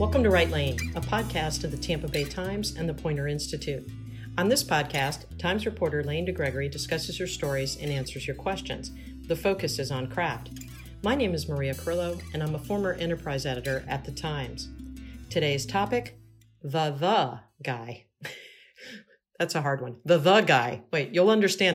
Welcome to Right Lane, a podcast of the Tampa Bay Times and the Poynter Institute. On this podcast, Times reporter Lane DeGregory discusses her stories and answers your questions. The focus is on craft. My name is Maria Carrillo, and I'm a former enterprise editor at the Times. Today's topic the the guy. That's a hard one. The the guy. Wait, you'll understand.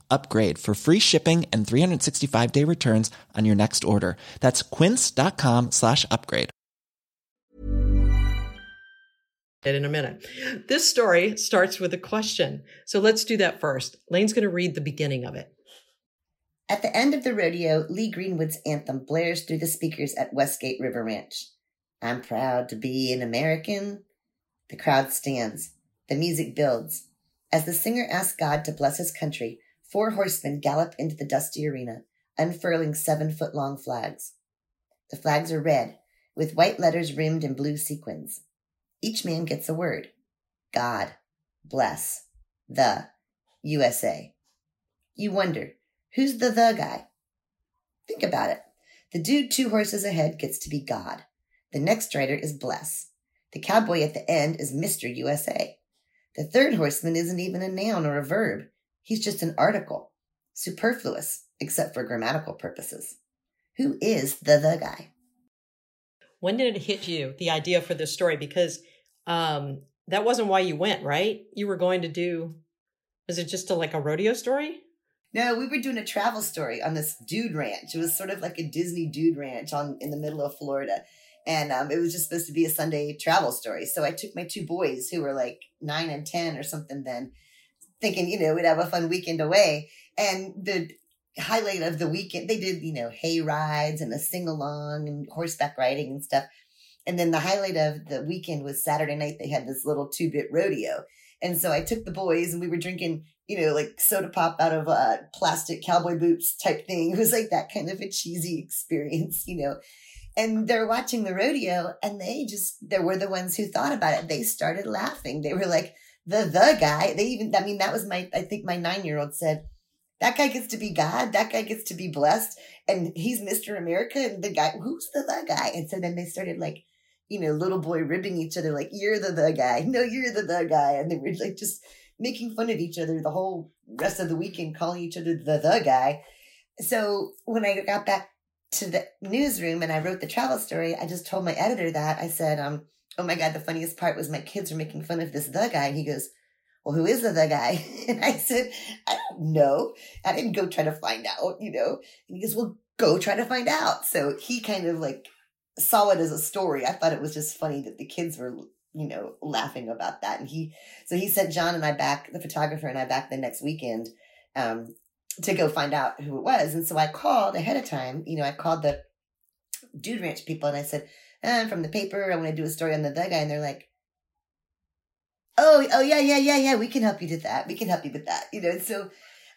upgrade for free shipping and 365 day returns on your next order. That's quince.com slash upgrade. In a minute. This story starts with a question. So let's do that first. Lane's going to read the beginning of it. At the end of the rodeo, Lee Greenwood's anthem blares through the speakers at Westgate River Ranch. I'm proud to be an American. The crowd stands. The music builds. As the singer asks God to bless his country, four horsemen gallop into the dusty arena, unfurling seven foot long flags. The flags are red, with white letters rimmed in blue sequins. Each man gets a word God, bless, the, USA. You wonder, who's the the guy? Think about it. The dude two horses ahead gets to be God. The next rider is bless. The cowboy at the end is Mr. USA. The third horseman isn't even a noun or a verb. He's just an article. Superfluous, except for grammatical purposes. Who is the the guy? When did it hit you, the idea for this story? Because um, that wasn't why you went, right? You were going to do, was it just a, like a rodeo story? No, we were doing a travel story on this dude ranch. It was sort of like a Disney dude ranch on in the middle of Florida and um, it was just supposed to be a Sunday travel story. So I took my two boys who were like nine and ten or something then, thinking you know we'd have a fun weekend away. And the highlight of the weekend, they did you know hay rides and a sing along and horseback riding and stuff. And then the highlight of the weekend was Saturday night. They had this little two bit rodeo. And so I took the boys and we were drinking, you know, like soda pop out of uh, plastic cowboy boots type thing. It was like that kind of a cheesy experience, you know and they're watching the rodeo and they just they were the ones who thought about it they started laughing they were like the the guy they even i mean that was my i think my nine year old said that guy gets to be god. That guy gets to be blessed. And he's mr america and the guy who's the the guy? And so then they started like you know little boy ribbing each other like you're the the guy. No you're the the guy. And they were like just making fun of each other the whole rest of the weekend calling each other the the guy. So when i got back to the newsroom and I wrote the travel story, I just told my editor that. I said, um, oh my God, the funniest part was my kids were making fun of this the guy. And he goes, well, who is the the guy? And I said, I don't know. I didn't go try to find out, you know. And he goes, well, go try to find out. So he kind of like saw it as a story. I thought it was just funny that the kids were, you know, laughing about that. And he, so he sent John and I back, the photographer and I back the next weekend. Um, to go find out who it was. And so I called ahead of time. You know, I called the Dude Ranch people and I said, I'm from the paper. I want to do a story on the the guy. And they're like, oh, oh, yeah, yeah, yeah, yeah. We can help you with that. We can help you with that. You know, so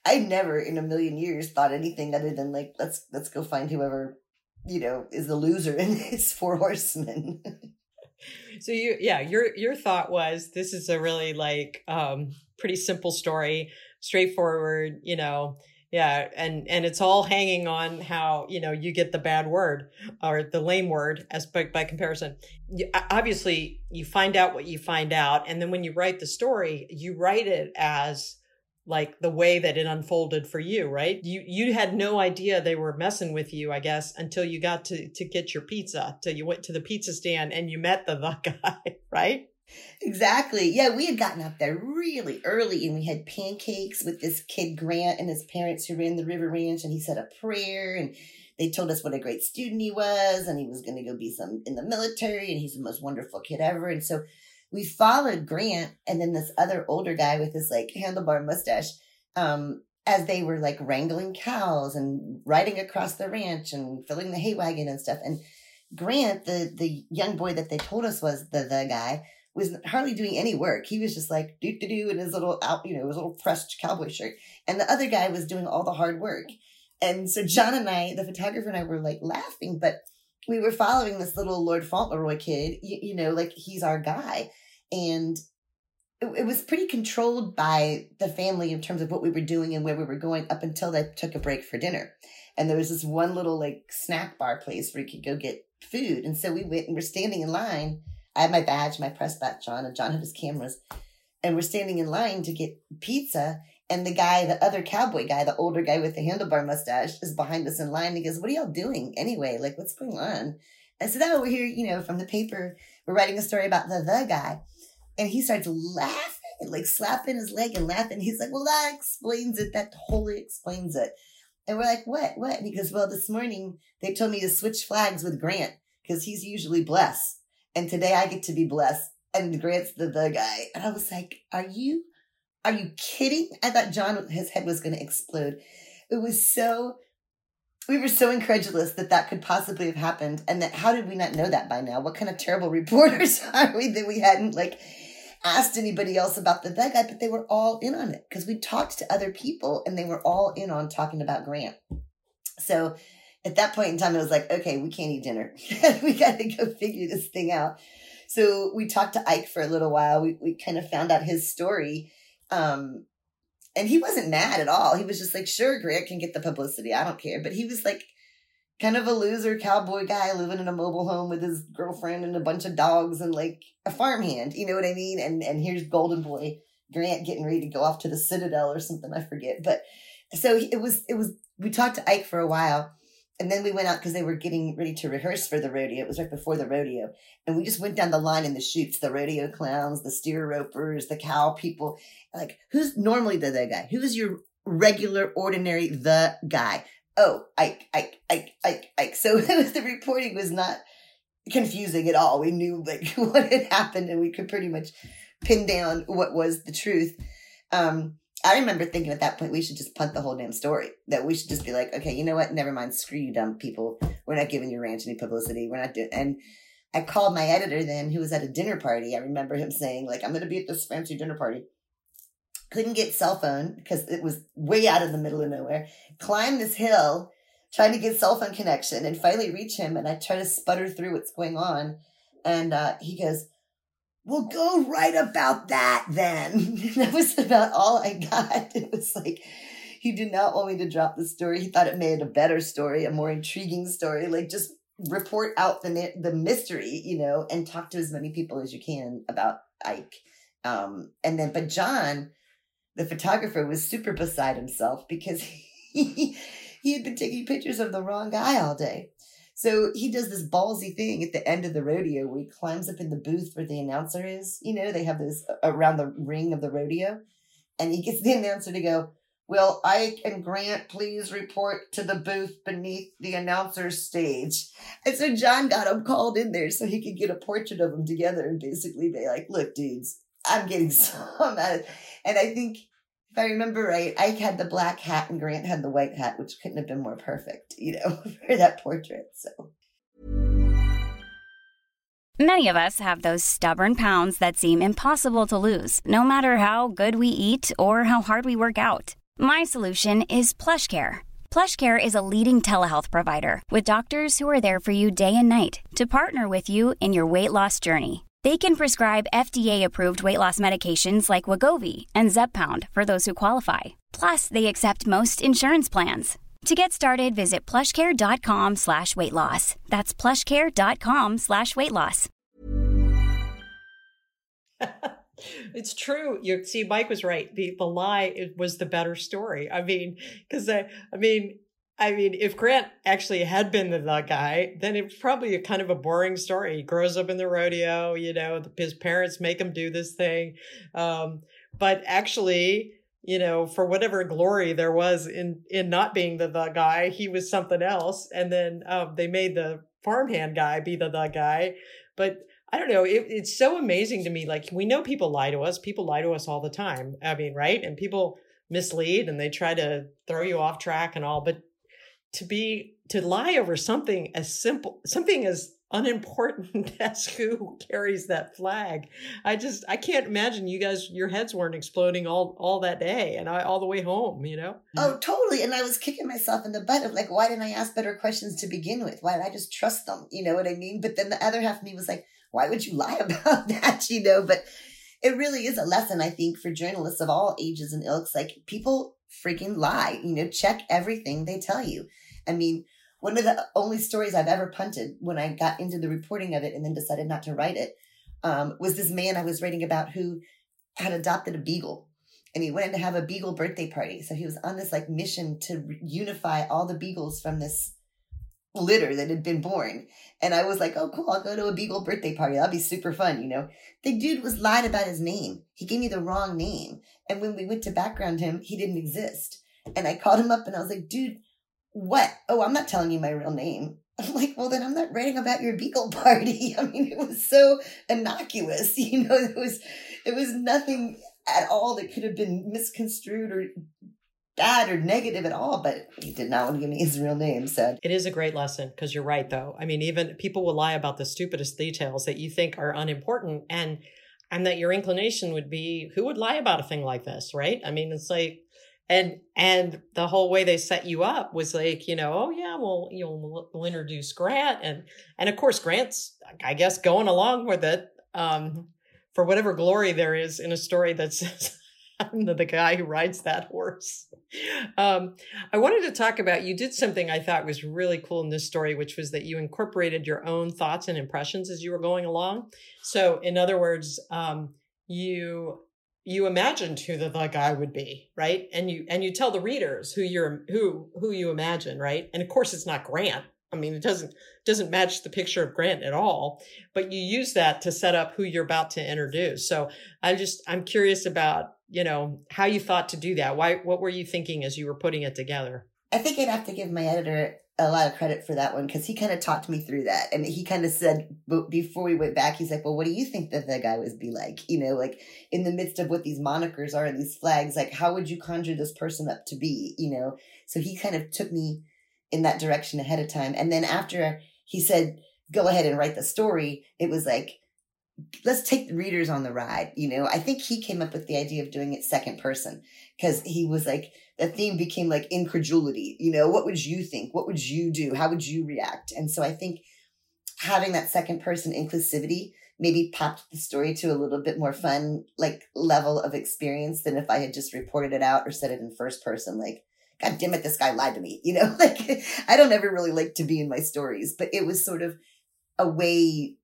I never in a million years thought anything other than like, let's, let's go find whoever, you know, is the loser in his four horsemen. so you, yeah, your, your thought was this is a really like, um, pretty simple story straightforward, you know, yeah, and and it's all hanging on how you know you get the bad word or the lame word as by, by comparison. You, obviously, you find out what you find out, and then when you write the story, you write it as like the way that it unfolded for you, right? You you had no idea they were messing with you, I guess, until you got to to get your pizza, till you went to the pizza stand and you met the the guy, right? Exactly. Yeah, we had gotten up there really early and we had pancakes with this kid Grant and his parents who ran the River Ranch and he said a prayer and they told us what a great student he was and he was going to go be some in the military and he's the most wonderful kid ever. And so we followed Grant and then this other older guy with this like handlebar mustache um, as they were like wrangling cows and riding across the ranch and filling the hay wagon and stuff. And Grant, the the young boy that they told us was the the guy, was hardly doing any work. He was just like do do do in his little out, you know, his little pressed cowboy shirt. And the other guy was doing all the hard work. And so John and I, the photographer and I were like laughing, but we were following this little Lord Fauntleroy kid, you, you know, like he's our guy. And it, it, was pretty controlled by the family in terms of what we were doing and where we were going up until they took a break for dinner. And there was this one little like snack bar place where you could go get food. And so we went and we're standing in line. I had my badge, my press badge on, and John had his cameras. And we're standing in line to get pizza. And the guy, the other cowboy guy, the older guy with the handlebar mustache, is behind us in line. He goes, What are y'all doing anyway? Like, what's going on? I said, Oh, we're here, you know, from the paper. We're writing a story about the the guy. And he starts laughing like slapping his leg and laughing. He's like, Well, that explains it. That totally explains it. And we're like, What? What? And he goes, Well, this morning they told me to switch flags with Grant because he's usually blessed. And today I get to be blessed. And Grant's the the guy. And I was like, Are you are you kidding? I thought John, his head was going to explode. It was so, we were so incredulous that that could possibly have happened. And that how did we not know that by now? What kind of terrible reporters are we that we hadn't like asked anybody else about the guy? But they were all in on it because we talked to other people and they were all in on talking about Grant. So at that point in time, it was like, okay, we can't eat dinner. we got to go figure this thing out. So we talked to Ike for a little while. We, we kind of found out his story um, and he wasn't mad at all. He was just like, sure, Grant can get the publicity. I don't care. But he was like kind of a loser cowboy guy living in a mobile home with his girlfriend and a bunch of dogs and like a farmhand. You know what I mean? And and here's Golden Boy Grant getting ready to go off to the Citadel or something. I forget. But so it was it was we talked to Ike for a while and then we went out because they were getting ready to rehearse for the rodeo. It was right before the rodeo. And we just went down the line in the chutes, the rodeo clowns, the steer ropers, the cow people. Like, who's normally the, the guy? Who's your regular, ordinary, the guy? Oh, Ike, Ike, Ike, Ike, Ike. So the reporting was not confusing at all. We knew like what had happened and we could pretty much pin down what was the truth. Um, I remember thinking at that point we should just punt the whole damn story. That we should just be like, okay, you know what? Never mind. Screw you, dumb people. We're not giving your ranch any publicity. We're not doing. And I called my editor then, who was at a dinner party. I remember him saying, like, I'm going to be at this fancy dinner party. Couldn't get cell phone because it was way out in the middle of nowhere. Climbed this hill trying to get cell phone connection and finally reach him. And I try to sputter through what's going on. And uh, he goes, We'll go write about that then. that was about all I got. It was like, he did not want me to drop the story. He thought it made a better story, a more intriguing story. Like, just report out the the mystery, you know, and talk to as many people as you can about Ike. Um, and then, but John, the photographer, was super beside himself because he he had been taking pictures of the wrong guy all day. So he does this ballsy thing at the end of the rodeo where he climbs up in the booth where the announcer is. You know, they have this uh, around the ring of the rodeo. And he gets the announcer to go, Will Ike and Grant please report to the booth beneath the announcer's stage? And so John got him called in there so he could get a portrait of them together and basically be like, look, dudes, I'm getting some out of And I think if I remember right, Ike had the black hat and Grant had the white hat, which couldn't have been more perfect, you know, for that portrait. So. Many of us have those stubborn pounds that seem impossible to lose, no matter how good we eat or how hard we work out. My solution is plush PlushCare. PlushCare is a leading telehealth provider with doctors who are there for you day and night to partner with you in your weight loss journey. They can prescribe FDA-approved weight loss medications like Wegovy and Zepbound for those who qualify. Plus, they accept most insurance plans. To get started, visit plushcare.com slash weight loss. That's plushcare.com slash weight loss. it's true. You see, Mike was right. The the lie was the better story. I mean, because I, I mean, I mean, if Grant actually had been the, the guy, then it's probably a kind of a boring story. He grows up in the rodeo, you know, his parents make him do this thing. Um, but actually, you know, for whatever glory there was in in not being the the guy, he was something else. And then um, they made the farmhand guy be the the guy. But I don't know. It, it's so amazing to me. Like we know people lie to us. People lie to us all the time. I mean, right? And people mislead and they try to throw you off track and all. But to be to lie over something as simple something as unimportant as who carries that flag. I just I can't imagine you guys your heads weren't exploding all all that day and I all the way home, you know? Oh, totally. And I was kicking myself in the butt of like, why didn't I ask better questions to begin with? Why did I just trust them? You know what I mean? But then the other half of me was like, why would you lie about that? You know, but it really is a lesson, I think, for journalists of all ages and ilks. Like people freaking lie, you know, check everything they tell you. I mean, one of the only stories I've ever punted when I got into the reporting of it and then decided not to write it um, was this man I was writing about who had adopted a beagle and he went to have a beagle birthday party. So he was on this like mission to unify all the beagles from this litter that had been born. And I was like, oh, cool, I'll go to a beagle birthday party. That'll be super fun, you know. The dude was lied about his name. He gave me the wrong name. And when we went to background him, he didn't exist. And I called him up and I was like, dude, what? Oh, I'm not telling you my real name. I'm like, well, then I'm not writing about your beagle party. I mean, it was so innocuous, you know, it was, it was nothing at all that could have been misconstrued or bad or negative at all, but he did not want to give me his real name. So it is a great lesson because you're right, though. I mean, even people will lie about the stupidest details that you think are unimportant, and and that your inclination would be, who would lie about a thing like this, right? I mean, it's like and and the whole way they set you up was like you know oh yeah well you know we'll, introduce grant. And and of course grant's i guess going along with it um for whatever glory there is in a story that says i'm the, the guy who rides that horse. Um i wanted to talk about you did something i thought was really cool in this story which was that you incorporated your own thoughts and impressions as you were going along. So in other words um you you imagined who the, the guy would be, right? And you and you tell the readers who you're who who you imagine, right? And of course, it's not Grant. I mean, it doesn't doesn't match the picture of Grant at all. But you use that to set up who you're about to introduce. So I just I'm curious about you know how you thought to do that. Why what were you thinking as you were putting it together? I think I'd have to give my editor a lot of credit for that one because he kind of talked me through that. And he kind of said, before we went back, he's like, well, what do you think that the guy would be like? You know, like in the midst of what these monikers are and these flags, like how would you conjure this person up to be? You know, so he kind of took me in that direction ahead of time. And then after he said, go ahead and write the story, it was like, let's take the readers on the ride. You know, I think he came up with the idea of doing it second person because he was like, the theme became like incredulity. You know, what would you think? What would you do? How would you react? And so I think having that second person inclusivity maybe popped the story to a little bit more fun, like level of experience than if I had just reported it out or said it in first person. Like, God damn it, this guy lied to me. You know, like I don't ever really like to be in my stories, but it was sort of a way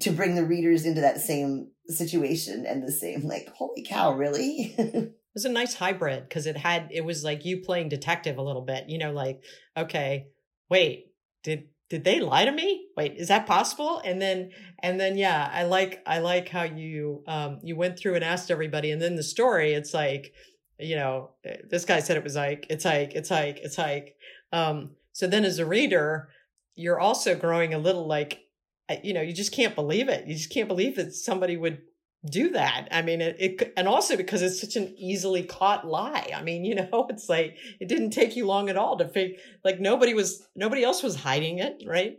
to bring the readers into that same situation and the same like holy cow really was a nice hybrid because it had it was like you playing detective a little bit you know like okay wait did did they lie to me wait is that possible and then and then yeah i like i like how you um you went through and asked everybody and then the story it's like you know eh, this guy said it was like it's like it's like it's like um so then as a reader you're also growing a little like you know, you just can't believe it. You just can't believe that somebody would do that. I mean, it, it, and also because it's such an easily caught lie. I mean, you know, it's like it didn't take you long at all to figure. Like nobody was, nobody else was hiding it, right?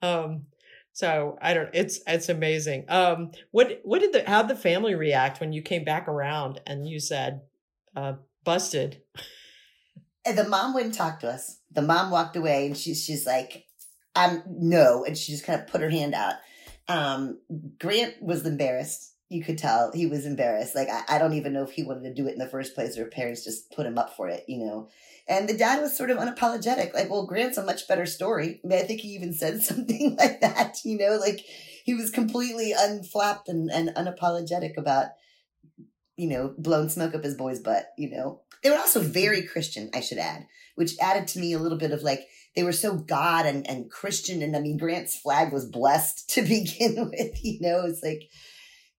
Um, so I don't. It's it's amazing. Um, what what did the how the family react when you came back around and you said, uh, "Busted"? And the mom wouldn't talk to us. The mom walked away, and she's she's like, um, no. And she just kind of put her hand out. Um, Grant was embarrassed. You could tell he was embarrassed. Like, I, I don't even know if he wanted to do it in the first place or parents just put him up for it, you know. And the dad was sort of unapologetic. Like, well, Grant's a much better story. I mean, I think he even said something like that, you know, like he was completely unflapped and, and unapologetic about, you know, blowing smoke up his boy's butt, you know. They were also very mm-hmm. Christian, I should add, which added to me a little bit of like, they were so God and, and Christian. And I mean, Grant's flag was blessed to begin with, you know, it's like,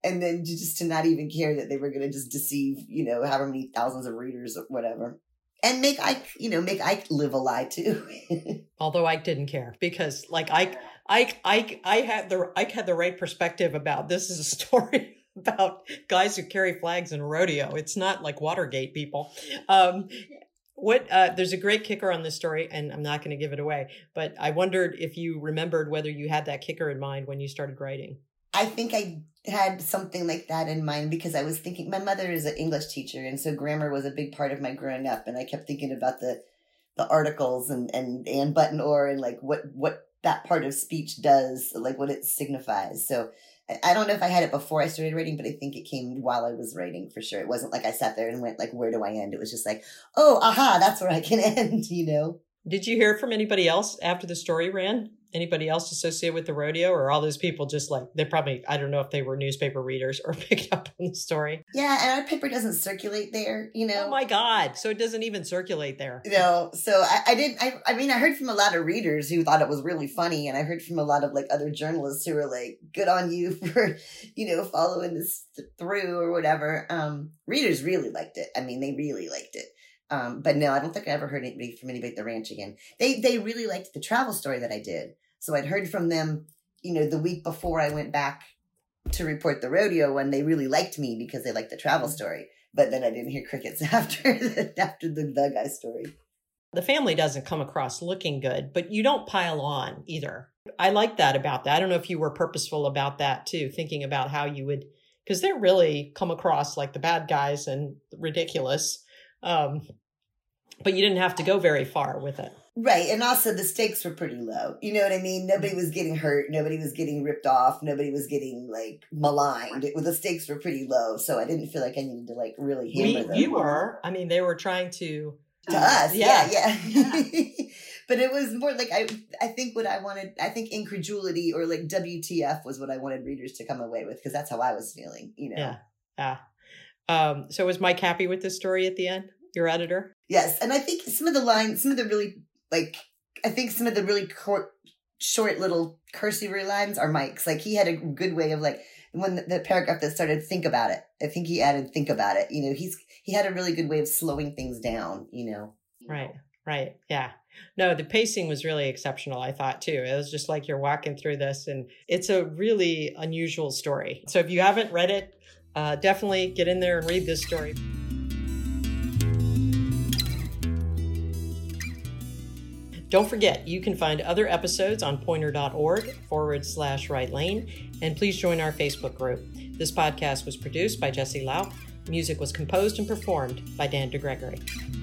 and then just to not even care that they were going to just deceive, you know, however many thousands of readers or whatever. And make Ike, you know, make Ike live a lie too. Although Ike didn't care because like Ike, Ike, Ike, I had the, Ike had the right perspective about this is a story about guys who carry flags in a rodeo. It's not like Watergate people. Um, What uh, there's a great kicker on this story, and I'm not going to give it away. But I wondered if you remembered whether you had that kicker in mind when you started writing. I think I had something like that in mind because I was thinking my mother is an English teacher, and so grammar was a big part of my growing up, and I kept thinking about the the articles and and and button or and like what what that part of speech does, like what it signifies. So I don't know if I had it before I started writing, but I think it came while I was writing for sure. It wasn't like I sat there and went like, where do I end? It was just like, oh, aha, that's where I can end, you know? Did you hear from anybody else after the story ran? Anybody else associated with the rodeo or all those people just like they probably i don't know if they were newspaper readers or picked up on the story. Yeah and our paper doesn't circulate there you know? oh my god so it doesn't even circulate there. You know so i, I didn't I, I mean i heard from a lot of readers who thought it was really funny and i heard from a lot of like other journalists who were like good on you for you know following this through or whatever. Um readers really liked it. I mean they really liked it. Um, but no, I don't think I ever heard anybody from anybody at the ranch again. They they really liked the travel story that I did. So I'd heard from them, you know, the week before I went back to report the rodeo when they really liked me because they liked the travel mm. story. But then I didn't hear crickets after the, after the, the guy story. The family doesn't come across looking good, but you don't pile on either. I like that about that. I don't know if you were purposeful about that too, thinking about how you would, because they're really come across like the bad guys and ridiculous. Um, but you didn't have to go very far with it. Right. And also the stakes were pretty low. You know what I mean? Nobody was getting hurt. Nobody was getting ripped off. Nobody was getting like maligned. It, the stakes were pretty low. So I didn't feel like I needed to like really hammer we, them. You were. I mean, they were trying to. To us. Yeah. Yeah. yeah. but it was more like I, I think what I wanted, I think incredulity or like WTF was what I wanted readers to come away with because that's how I was feeling, you know? Yeah. Yeah. Um, so was Mike happy with the story at the end? Your editor? Yes. And I think some of the lines, some of the really like I think some of the really short, little cursory lines are Mike's. Like he had a good way of like when the, the, paragraph that started think about it. I think he added think about it. You know, he's he had a really good way of slowing things down. You know. Right. Right. Yeah. No, the pacing was really exceptional, I thought too. It was just like you're walking through this, and it's a really unusual story. So if you haven't read it, uh, definitely get in there and read this story. Don't forget, you can find other episodes on poynter.org forward slash right lane, and please join our Facebook group. This podcast was produced by Jesse Lau. Music was composed and performed by Dan DeGregory.